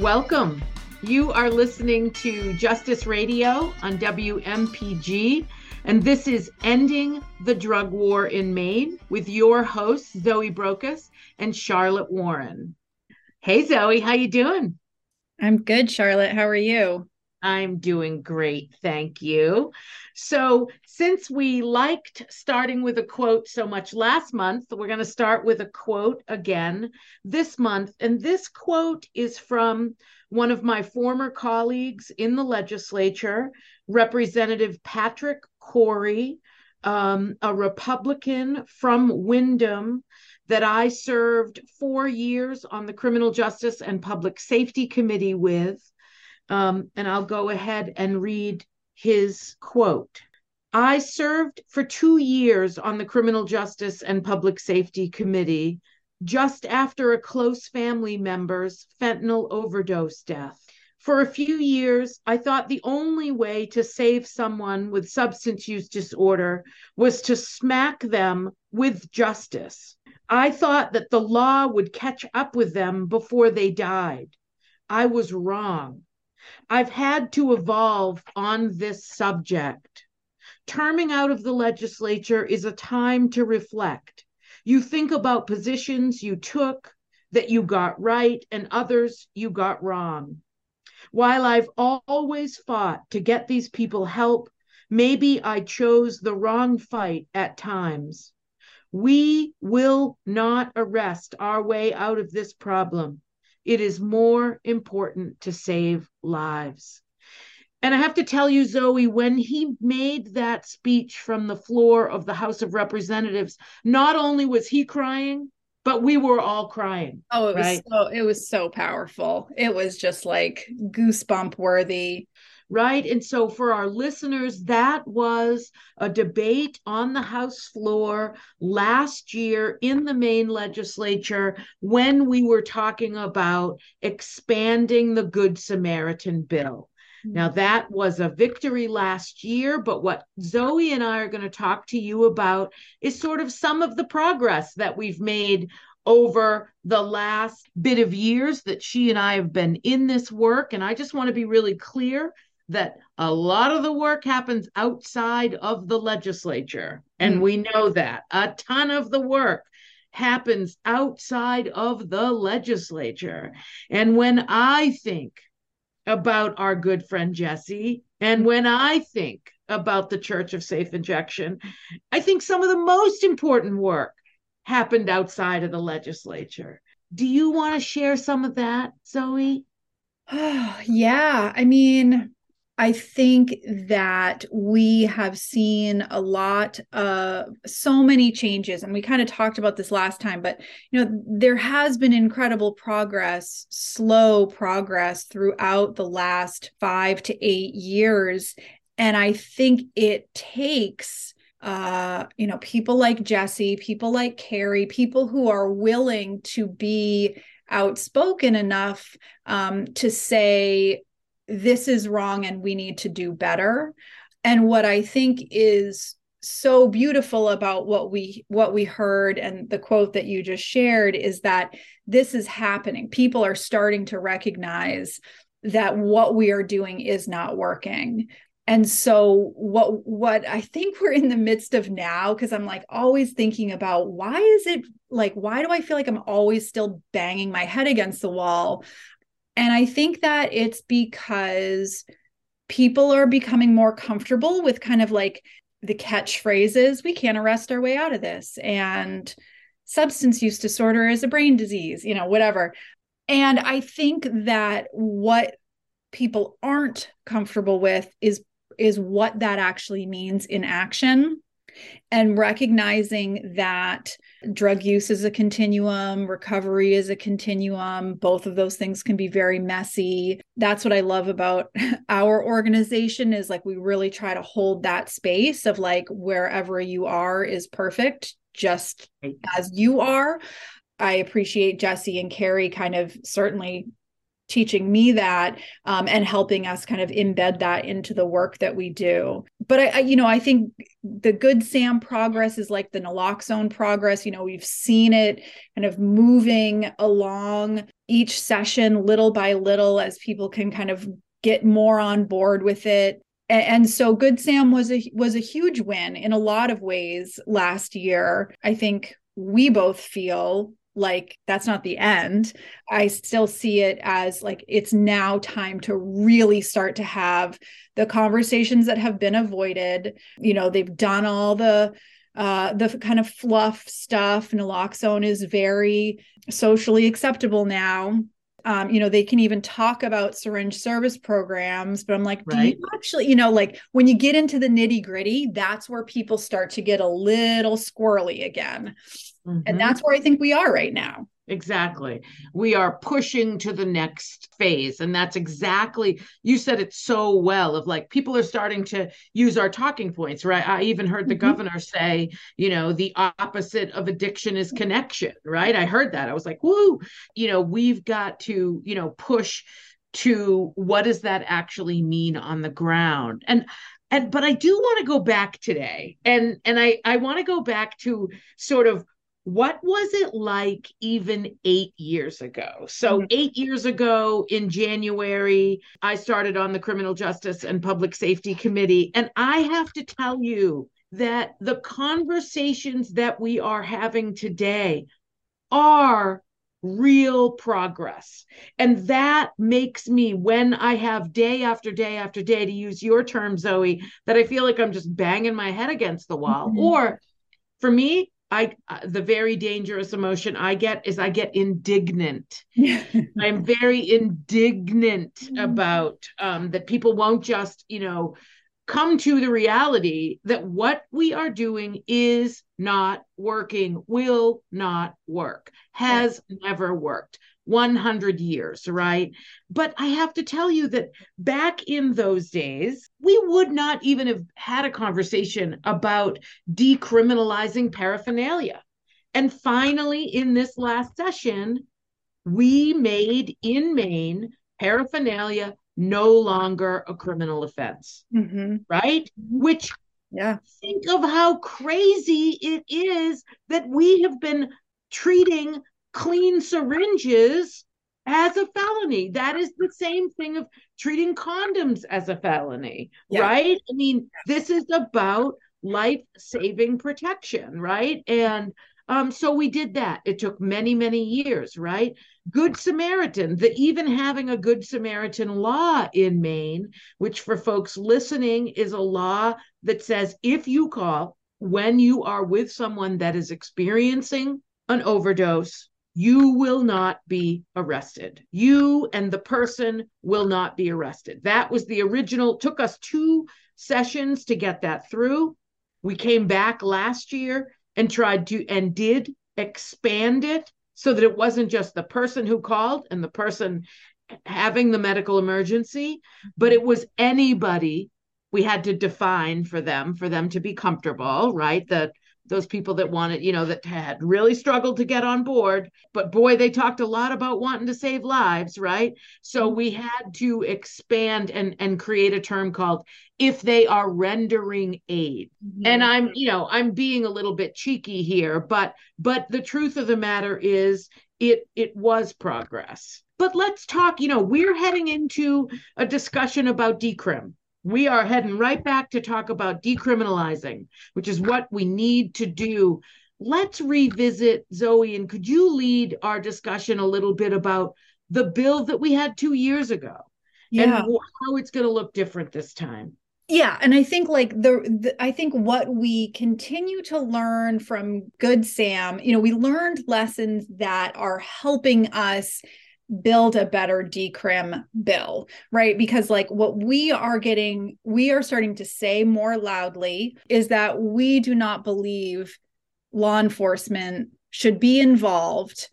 Welcome. You are listening to Justice Radio on WMPG, and this is Ending the Drug War in Maine with your hosts Zoe Brokus and Charlotte Warren. Hey Zoe, how you doing? I'm good, Charlotte. How are you? I'm doing great, thank you. So, since we liked starting with a quote so much last month, we're going to start with a quote again this month. And this quote is from one of my former colleagues in the legislature, Representative Patrick Corey, um, a Republican from Windham that I served four years on the Criminal Justice and Public Safety Committee with. Um, and I'll go ahead and read his quote. I served for two years on the Criminal Justice and Public Safety Committee just after a close family member's fentanyl overdose death. For a few years, I thought the only way to save someone with substance use disorder was to smack them with justice. I thought that the law would catch up with them before they died. I was wrong. I've had to evolve on this subject. Terming out of the legislature is a time to reflect. You think about positions you took that you got right and others you got wrong. While I've always fought to get these people help, maybe I chose the wrong fight at times. We will not arrest our way out of this problem it is more important to save lives. And I have to tell you, Zoe, when he made that speech from the floor of the House of Representatives, not only was he crying, but we were all crying. Oh, it was right? so it was so powerful. It was just like goosebump worthy right? And so, for our listeners, that was a debate on the House floor last year in the Maine legislature when we were talking about expanding the Good Samaritan bill. Now, mm-hmm. that was a victory last year, but what Zoe and I are going to talk to you about is sort of some of the progress that we've made over the last bit of years that she and I have been in this work. And I just want to be really clear that a lot of the work happens outside of the legislature. And mm. we know that a ton of the work happens outside of the legislature. And when I think about our good friend Jesse, and when I think about the Church of Safe Injection, I think some of the most important work happened outside of the legislature. Do you want to share some of that, Zoe? yeah. I mean, I think that we have seen a lot of so many changes, and we kind of talked about this last time, but you know, there has been incredible progress, slow progress throughout the last five to eight years. And I think it takes uh, you know, people like Jesse, people like Carrie, people who are willing to be outspoken enough um, to say, this is wrong and we need to do better. And what i think is so beautiful about what we what we heard and the quote that you just shared is that this is happening. People are starting to recognize that what we are doing is not working. And so what what i think we're in the midst of now because i'm like always thinking about why is it like why do i feel like i'm always still banging my head against the wall and I think that it's because people are becoming more comfortable with kind of like the catchphrases we can't arrest our way out of this and substance use disorder is a brain disease, you know, whatever. And I think that what people aren't comfortable with is is what that actually means in action and recognizing that drug use is a continuum, recovery is a continuum. Both of those things can be very messy. That's what I love about our organization is like we really try to hold that space of like wherever you are is perfect just as you are. I appreciate Jesse and Carrie kind of certainly teaching me that um, and helping us kind of embed that into the work that we do. But I, I, you know i think the good sam progress is like the naloxone progress. You know we've seen it kind of moving along each session little by little as people can kind of get more on board with it. And so good sam was a was a huge win in a lot of ways last year. I think we both feel like that's not the end. I still see it as like it's now time to really start to have the conversations that have been avoided. You know they've done all the uh, the kind of fluff stuff naloxone is very socially acceptable now. Um, you know, they can even talk about syringe service programs, but I'm like, do you actually, you know, like when you get into the nitty gritty, that's where people start to get a little squirrely again. Mm-hmm. And that's where I think we are right now. Exactly. We are pushing to the next phase. And that's exactly, you said it so well of like people are starting to use our talking points, right? I even heard the mm-hmm. governor say, you know, the opposite of addiction is connection, right? I heard that. I was like, woo, you know, we've got to, you know, push to what does that actually mean on the ground? And and but I do want to go back today and and I I want to go back to sort of what was it like even eight years ago? So, mm-hmm. eight years ago in January, I started on the Criminal Justice and Public Safety Committee. And I have to tell you that the conversations that we are having today are real progress. And that makes me, when I have day after day after day, to use your term, Zoe, that I feel like I'm just banging my head against the wall. Mm-hmm. Or for me, I uh, the very dangerous emotion I get is I get indignant. I'm very indignant mm-hmm. about um, that people won't just you know come to the reality that what we are doing is not working, will not work, has never worked. 100 years, right? But I have to tell you that back in those days, we would not even have had a conversation about decriminalizing paraphernalia. And finally, in this last session, we made in Maine paraphernalia no longer a criminal offense, mm-hmm. right? Which yeah. Think of how crazy it is that we have been treating clean syringes as a felony. That is the same thing of treating condoms as a felony, yeah. right? I mean, this is about life saving protection, right? And um, so we did that. It took many, many years, right? Good Samaritan, the even having a Good Samaritan law in Maine, which for folks listening is a law that says if you call when you are with someone that is experiencing an overdose you will not be arrested. You and the person will not be arrested. That was the original, took us two sessions to get that through. We came back last year and tried to, and did expand it so that it wasn't just the person who called and the person having the medical emergency, but it was anybody we had to define for them for them to be comfortable right that those people that wanted, you know, that had really struggled to get on board. But boy, they talked a lot about wanting to save lives, right? So we had to expand and and create a term called if they are rendering aid. Mm-hmm. And I'm, you know, I'm being a little bit cheeky here, but but the truth of the matter is it it was progress. But let's talk, you know, we're heading into a discussion about decrim we are heading right back to talk about decriminalizing, which is what we need to do. Let's revisit Zoe, and could you lead our discussion a little bit about the bill that we had two years ago yeah. and how it's going to look different this time? yeah and i think like the, the, i think what we continue to learn from good sam you know we learned lessons that are helping us build a better decrim bill, right? Because, like, what we are getting, we are starting to say more loudly is that we do not believe law enforcement should be involved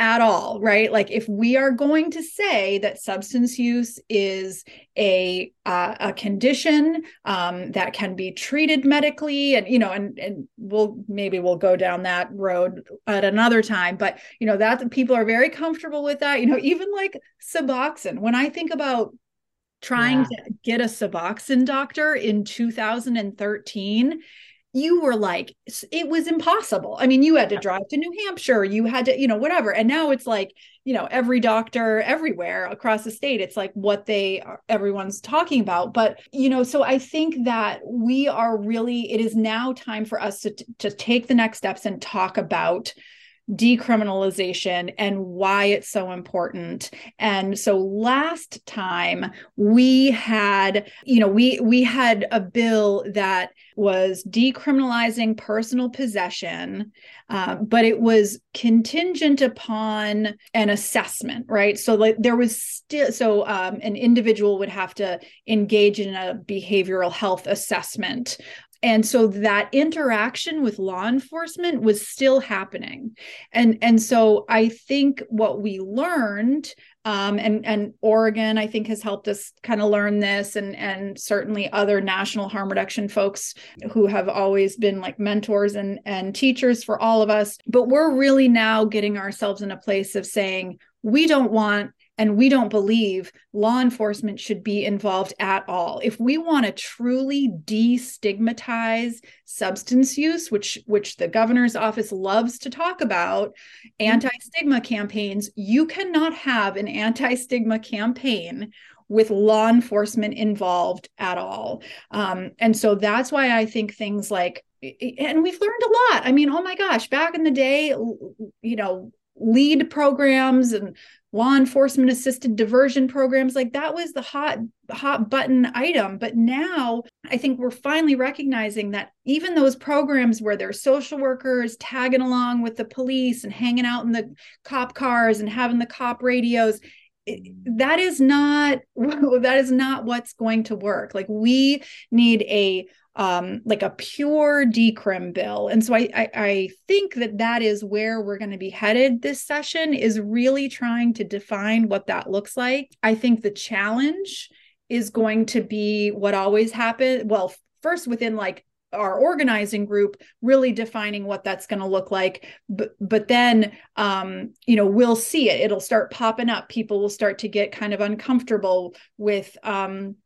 at all, right? Like if we are going to say that substance use is a uh, a condition um, that can be treated medically, and you know, and and we'll maybe we'll go down that road at another time, but you know that people are very comfortable with that. You know, even like Suboxone. When I think about trying yeah. to get a Suboxone doctor in 2013 you were like it was impossible. I mean you had to drive to new hampshire you had to you know whatever and now it's like you know every doctor everywhere across the state it's like what they are, everyone's talking about but you know so i think that we are really it is now time for us to to take the next steps and talk about decriminalization and why it's so important. And so last time we had, you know, we we had a bill that was decriminalizing personal possession, uh, but it was contingent upon an assessment, right? So like there was still so um, an individual would have to engage in a behavioral health assessment and so that interaction with law enforcement was still happening. And and so i think what we learned um, and and oregon i think has helped us kind of learn this and and certainly other national harm reduction folks who have always been like mentors and and teachers for all of us. But we're really now getting ourselves in a place of saying we don't want and we don't believe law enforcement should be involved at all. If we want to truly destigmatize substance use which which the governor's office loves to talk about anti-stigma campaigns you cannot have an anti-stigma campaign with law enforcement involved at all. Um, and so that's why i think things like and we've learned a lot. I mean oh my gosh back in the day you know lead programs and law enforcement assisted diversion programs like that was the hot hot button item. But now i think we're finally recognizing that even those programs where there's social workers tagging along with the police and hanging out in the cop cars and having the cop radios that is not that is not what's going to work. Like we need a um, like a pure decrim bill. And so I, I, I think that that is where we're going to be headed this session is really trying to define what that looks like. I think the challenge is going to be what always happened. Well, first within like our organizing group really defining what that's going to look like but but then um you know we'll see it it'll start popping up people will start to get kind of uncomfortable with um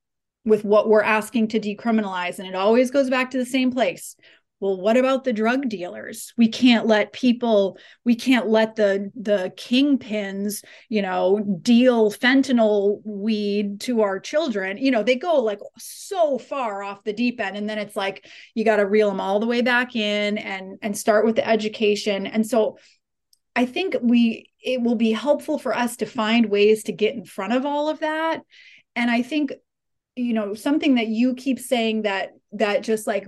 with what we're asking to decriminalize. And it always goes back to the same place. Well, what about the drug dealers? We can't let people, we can't let the the kingpins, you know, deal fentanyl weed to our children. You know, they go like so far off the deep end. And then it's like you got to reel them all the way back in and and start with the education. And so I think we it will be helpful for us to find ways to get in front of all of that. And I think you know something that you keep saying that that just like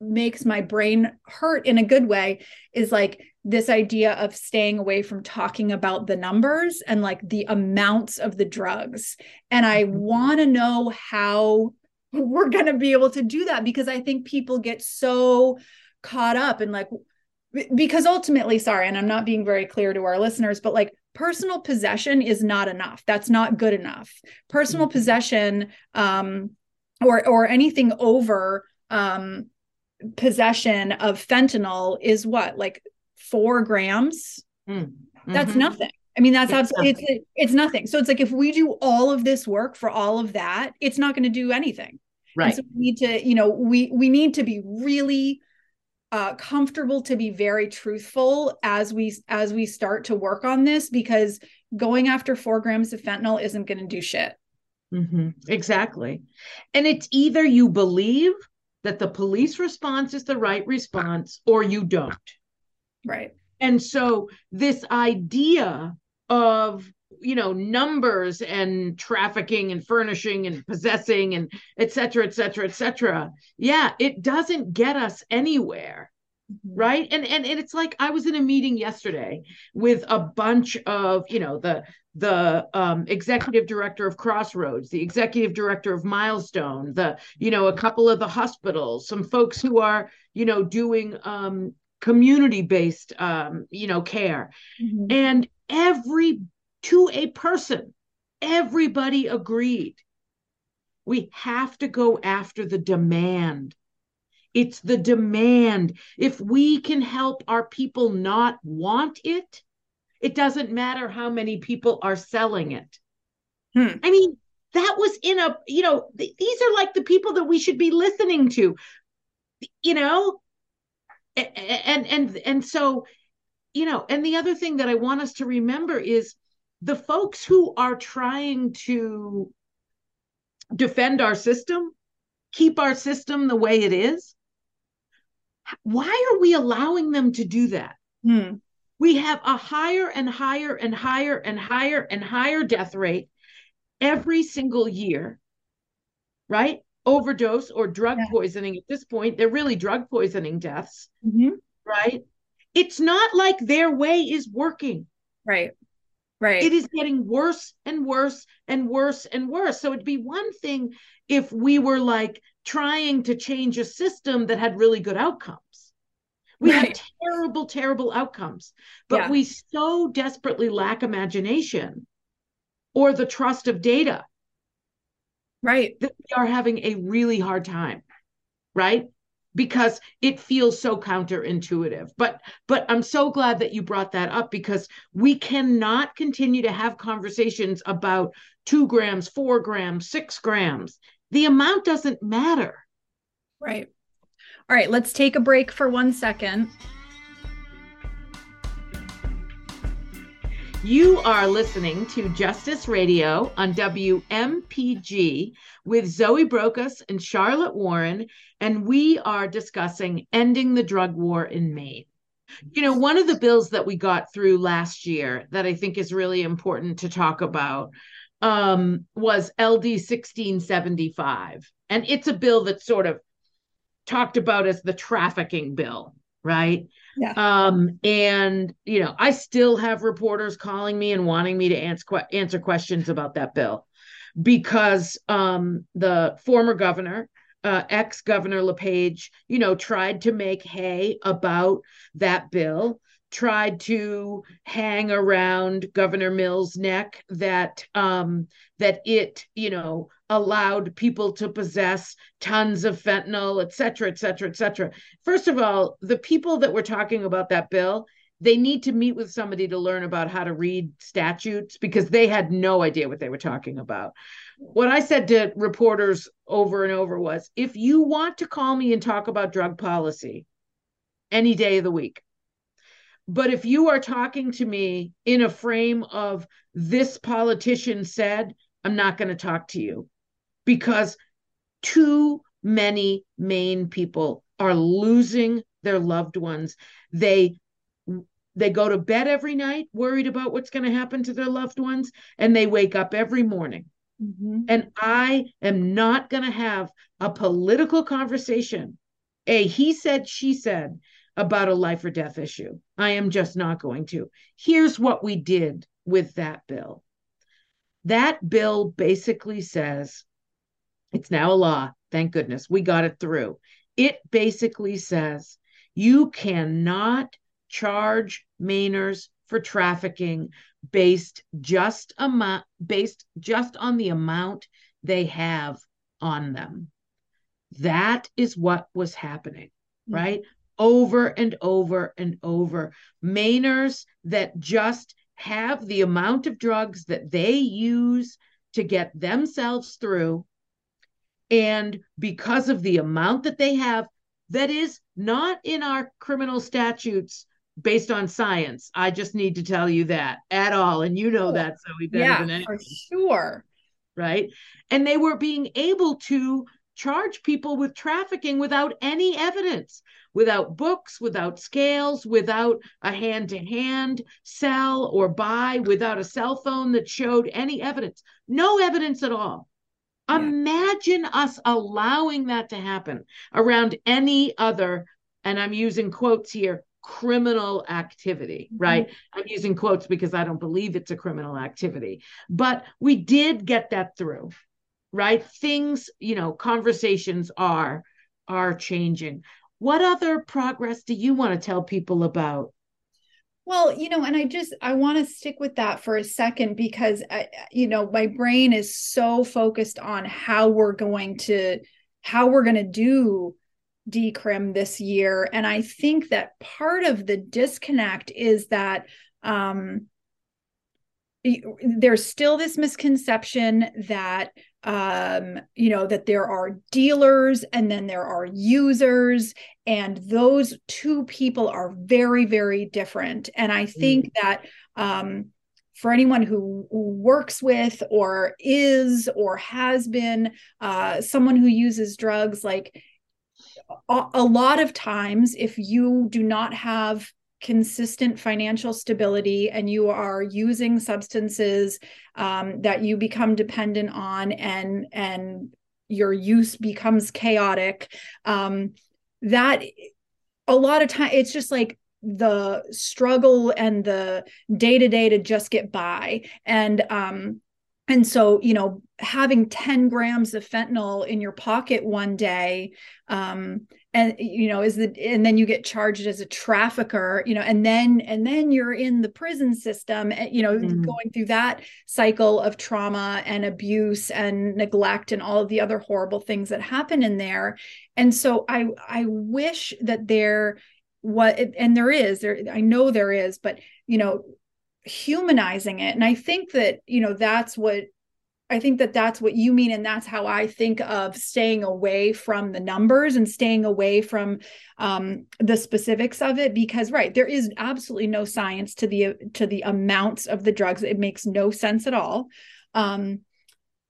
makes my brain hurt in a good way is like this idea of staying away from talking about the numbers and like the amounts of the drugs and i mm-hmm. want to know how we're going to be able to do that because i think people get so caught up in like because ultimately sorry and i'm not being very clear to our listeners but like personal possession is not enough. That's not good enough. Personal mm-hmm. possession um, or or anything over um, possession of fentanyl is what like four grams? Mm-hmm. that's nothing. I mean that's it's absolutely it's, it's nothing. So it's like if we do all of this work for all of that it's not going to do anything. Right. and so we need to you know we we need to be really uh, comfortable to be very truthful as we as we start to work on this because going after four grams of fentanyl isn't going to do shit. Mm-hmm. Exactly, and it's either you believe that the police response is the right response or you don't. Right. And so this idea of you know numbers and trafficking and furnishing and possessing and et cetera et cetera et cetera yeah it doesn't get us anywhere mm-hmm. right and, and and it's like i was in a meeting yesterday with a bunch of you know the the um, executive director of crossroads the executive director of milestone the you know a couple of the hospitals some folks who are you know doing um, community based um, you know care mm-hmm. and every to a person. Everybody agreed. We have to go after the demand. It's the demand. If we can help our people not want it it doesn't matter how many people are selling it. Hmm. i mean that was in a you know th- these are like the people that we should be listening to you know? And and and so you know and the other thing that i want us to remember is the folks who are trying to defend our system keep our system the way it is why are we allowing them to do that hmm. we have a higher and higher and higher and higher and higher death rate every single year right overdose or drug yeah. poisoning at this point. They're really drug poisoning deaths, mm-hmm. right? It's not like their way is working. Right. Right. It is getting worse and worse and worse and worse. So it'd be one thing if we were like trying to change a system that had really good outcomes. We right. have terrible, terrible outcomes, but yeah. we so desperately lack imagination or the trust of data Right. That we are having a really hard time. Right. Because it feels so counterintuitive. But but I'm so glad that you brought that up because we cannot continue to have conversations about two grams, four grams, six grams. The amount doesn't matter. Right. All right, let's take a break for one second. You are listening to Justice Radio on WMPG with Zoe Brokus and Charlotte Warren, and we are discussing ending the drug war in Maine. You know, one of the bills that we got through last year that I think is really important to talk about um, was LD 1675. And it's a bill that's sort of talked about as the trafficking bill, right? Yeah. Um, and you know, I still have reporters calling me and wanting me to answer answer questions about that bill because um, the former governor, uh, ex governor LePage, you know, tried to make hay about that bill tried to hang around Governor Mills' neck that um, that it, you know, allowed people to possess tons of fentanyl, et cetera, et cetera, et cetera. First of all, the people that were talking about that bill, they need to meet with somebody to learn about how to read statutes because they had no idea what they were talking about. What I said to reporters over and over was if you want to call me and talk about drug policy any day of the week, but if you are talking to me in a frame of this politician said, I'm not going to talk to you because too many Maine people are losing their loved ones. They they go to bed every night worried about what's going to happen to their loved ones and they wake up every morning. Mm-hmm. And I am not going to have a political conversation. A he said, she said about a life or death issue. I am just not going to. Here's what we did with that bill that bill basically says it's now a law. Thank goodness we got it through. It basically says you cannot charge Mainers for trafficking based just amount based just on the amount they have on them. That is what was happening, mm-hmm. right? over and over and over. Mainers that just have the amount of drugs that they use to get themselves through. And because of the amount that they have, that is not in our criminal statutes based on science. I just need to tell you that at all. And you know that, so we better yeah, than anything. For sure. Right. And they were being able to charge people with trafficking without any evidence, without books, without scales, without a hand to hand sell or buy, without a cell phone that showed any evidence. No evidence at all. Yeah. Imagine us allowing that to happen around any other, and I'm using quotes here, criminal activity, mm-hmm. right? I'm using quotes because I don't believe it's a criminal activity. But we did get that through right things you know conversations are are changing what other progress do you want to tell people about? Well, you know, and I just I want to stick with that for a second because I, you know, my brain is so focused on how we're going to how we're going to do decrim this year. And I think that part of the disconnect is that um there's still this misconception that um, you know that there are dealers and then there are users and those two people are very very different and i think mm. that um, for anyone who works with or is or has been uh, someone who uses drugs like a, a lot of times if you do not have consistent financial stability and you are using substances um, that you become dependent on and and your use becomes chaotic um, that a lot of time it's just like the struggle and the day to day to just get by. And um and so you know having 10 grams of fentanyl in your pocket one day um and you know is the and then you get charged as a trafficker you know and then and then you're in the prison system eh, you know mm. going through that cycle of trauma and abuse and neglect and all of the other horrible things that happen in there and so i i wish that there what and there is there i know there is but you know humanizing it and i think that you know that's what i think that that's what you mean and that's how i think of staying away from the numbers and staying away from um, the specifics of it because right there is absolutely no science to the to the amounts of the drugs it makes no sense at all um,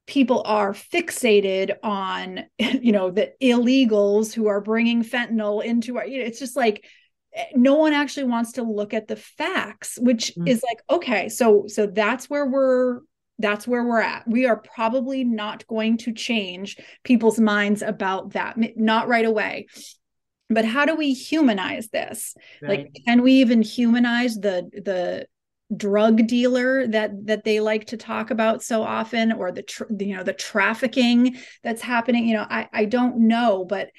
people are fixated on you know the illegals who are bringing fentanyl into our you know, it's just like no one actually wants to look at the facts which mm. is like okay so so that's where we're that's where we're at. We are probably not going to change people's minds about that not right away. But how do we humanize this? Right. like can we even humanize the the drug dealer that that they like to talk about so often or the, tr- the you know the trafficking that's happening? You know i i don't know but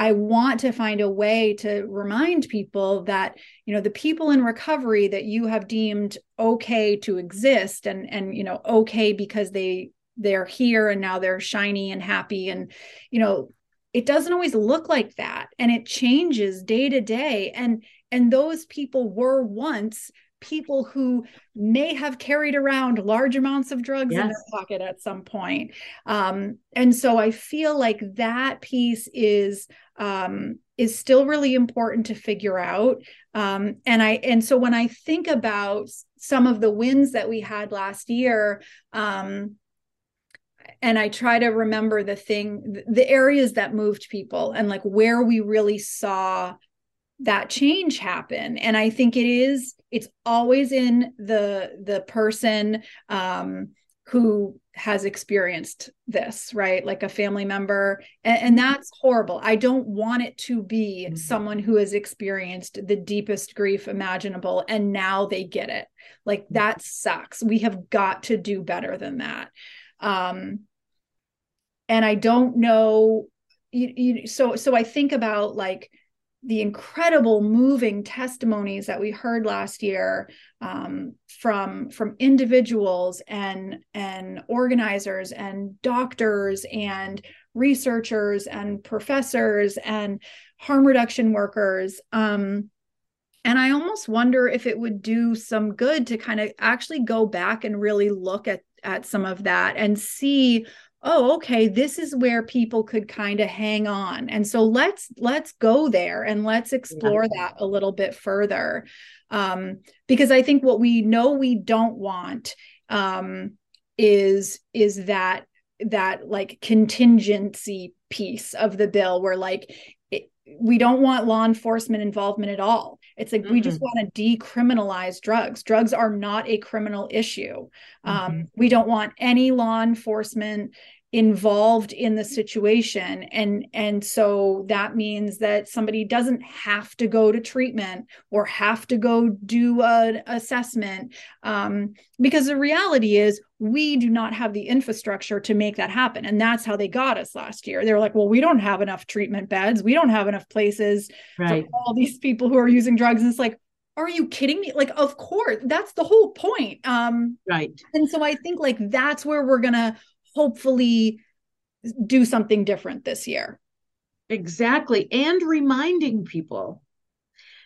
I want to find a way to remind people that you know the people in recovery that you have deemed okay to exist and and you know okay because they they're here and now they're shiny and happy and you know it doesn't always look like that. And it changes day to day. And and those people were once people who may have carried around large amounts of drugs yes. in their pocket at some point. Um, and so I feel like that piece is um, is still really important to figure out. Um, and I and so when I think about some of the wins that we had last year, um, and I try to remember the thing, the areas that moved people, and like where we really saw that change happen. And i think it is it's always in the the person um who has experienced this right? Like a family member. And, and that's horrible. I don't want it to be mm-hmm. someone who has experienced the deepest grief imaginable and now they get it. Like mm-hmm. that sucks. We have got to do better than that. Um and i don't know you, you so so i think about like the incredible moving testimonies that we heard last year um, from from individuals and and organizers and doctors and researchers and professors and harm reduction workers. Um, and i almost wonder if it would do some good to kind of actually go back and really look at at some of that and see oh okay this is where people could kind of hang on and so let's let's go there and let's explore yeah. that a little bit further um, because i think what we know we don't want um, is is that that like contingency piece of the bill where like it, we don't want law enforcement involvement at all it's like mm-hmm. we just want to decriminalize drugs drugs are not a criminal issue um, mm-hmm. we don't want any law enforcement involved in the situation. And and so that means that somebody doesn't have to go to treatment or have to go do an assessment. Um, because the reality is we do not have the infrastructure to make that happen. And that's how they got us last year. They were like well we don't have enough treatment beds. We don't have enough places right. for all these people who are using drugs. And it's like are you kidding me? Like of course that's the whole point. Um right. and so i think like that's where we're gonna hopefully do something different this year. Exactly. And reminding people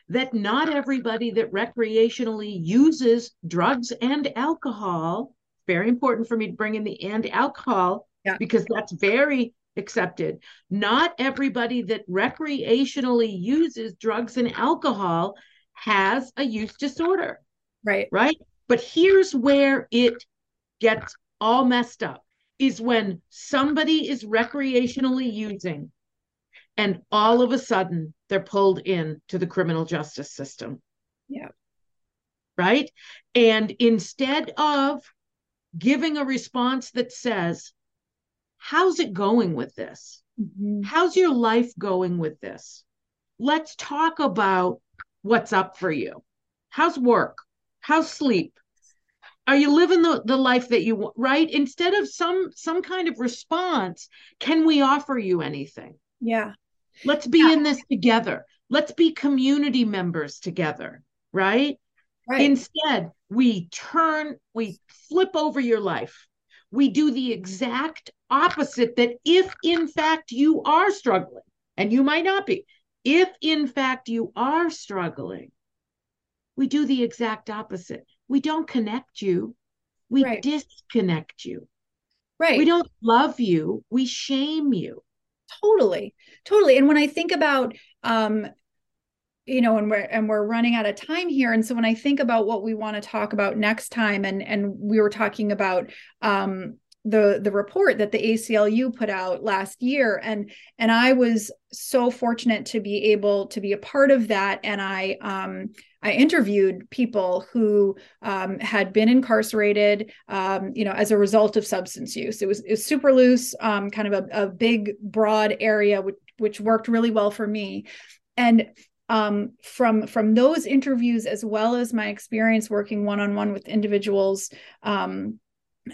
that not everybody that recreationally uses drugs and alcohol, very important for me to bring in the and alcohol yeah. because that's very accepted. Not everybody that recreationally uses drugs and alcohol has a use disorder. Right. Right. But here's where it gets all messed up is when somebody is recreationally using and all of a sudden they're pulled in to the criminal justice system. Yeah. Right? And instead of giving a response that says, How's it going with this? Mm-hmm. How's your life going with this? Let's talk about what's up for you. How's work? How's sleep? Are you living the, the life that you want right? Instead of some some kind of response can we offer you anything? Yeah. Let's be yeah. in this together. Let's be community members together right? Right. Instead we turn we flip over your life. We do the exact opposite that if in fact you are struggling and you might not be if in fact you are struggling we do the exact opposite we don't connect you. We right. disconnect you. Right. We don't love you. We shame you. Totally. Totally. And when i think about um you know and we're and we're running out of time here and so when i think about what we want to talk about next time and and we were talking about um the the report that the ACLU put out last year and and I was so fortunate to be able to be a part of that and I um I interviewed people who um, had been incarcerated, um, you know, as a result of substance use. It was, it was super loose, um, kind of a, a, big, broad area, which, which worked really well for me. And um, from from those interviews, as well as my experience working one on one with individuals um,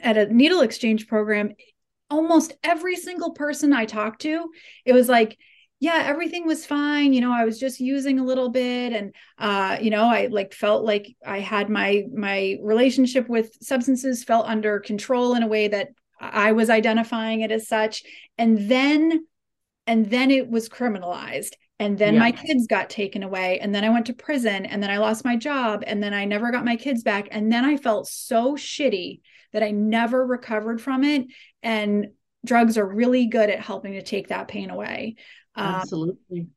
at a needle exchange program, almost every single person I talked to, it was like, yeah everything was fine you know i was just using a little bit and uh you know i like felt like i had my my relationship with substances felt under control in a way that i was identifying it as such. And then and then it was criminalized. And then yeah. my kids got taken away. And then i went to prison. And then i lost my job. And then i never got my kids back. And then i felt so shitty that i never recovered from it. And drugs are really good at helping to take that pain away um, absolutely.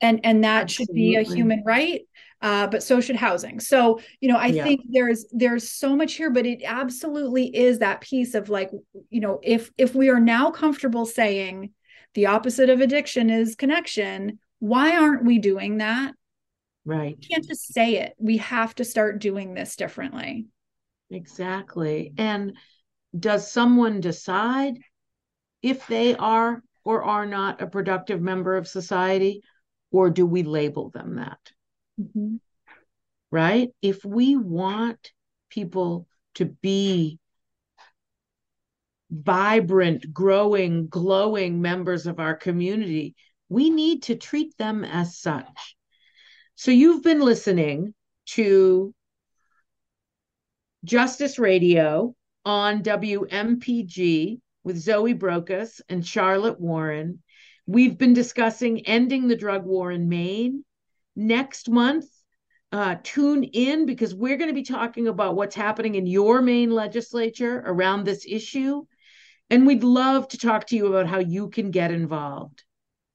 and and that absolutely. should be a human right uh, but so should housing. So you know i yeah. think there's there's so much here but it absolutely is that piece of like you know if if we are now comfortable saying the opposite of addiction is connection why aren't we doing that? Right. We can't just say it. We have to start doing this differently. Exactly. And does someone decide if they are or are not a productive member of society, or do we label them that? Mm-hmm. Right? If we want people to be vibrant, growing, glowing members of our community, we need to treat them as such. So you've been listening to Justice Radio on WMPG with Zoe Brokus and Charlotte Warren. We've been discussing ending the drug war in Maine. Next month, uh, tune in because we're going to be talking about what's happening in your Maine legislature around this issue. And we'd love to talk to you about how you can get involved.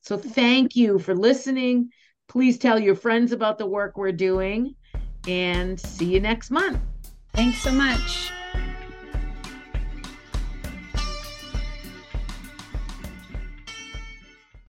So thank you for listening. Please tell your friends about the work we're doing and see you next month. Thanks so much.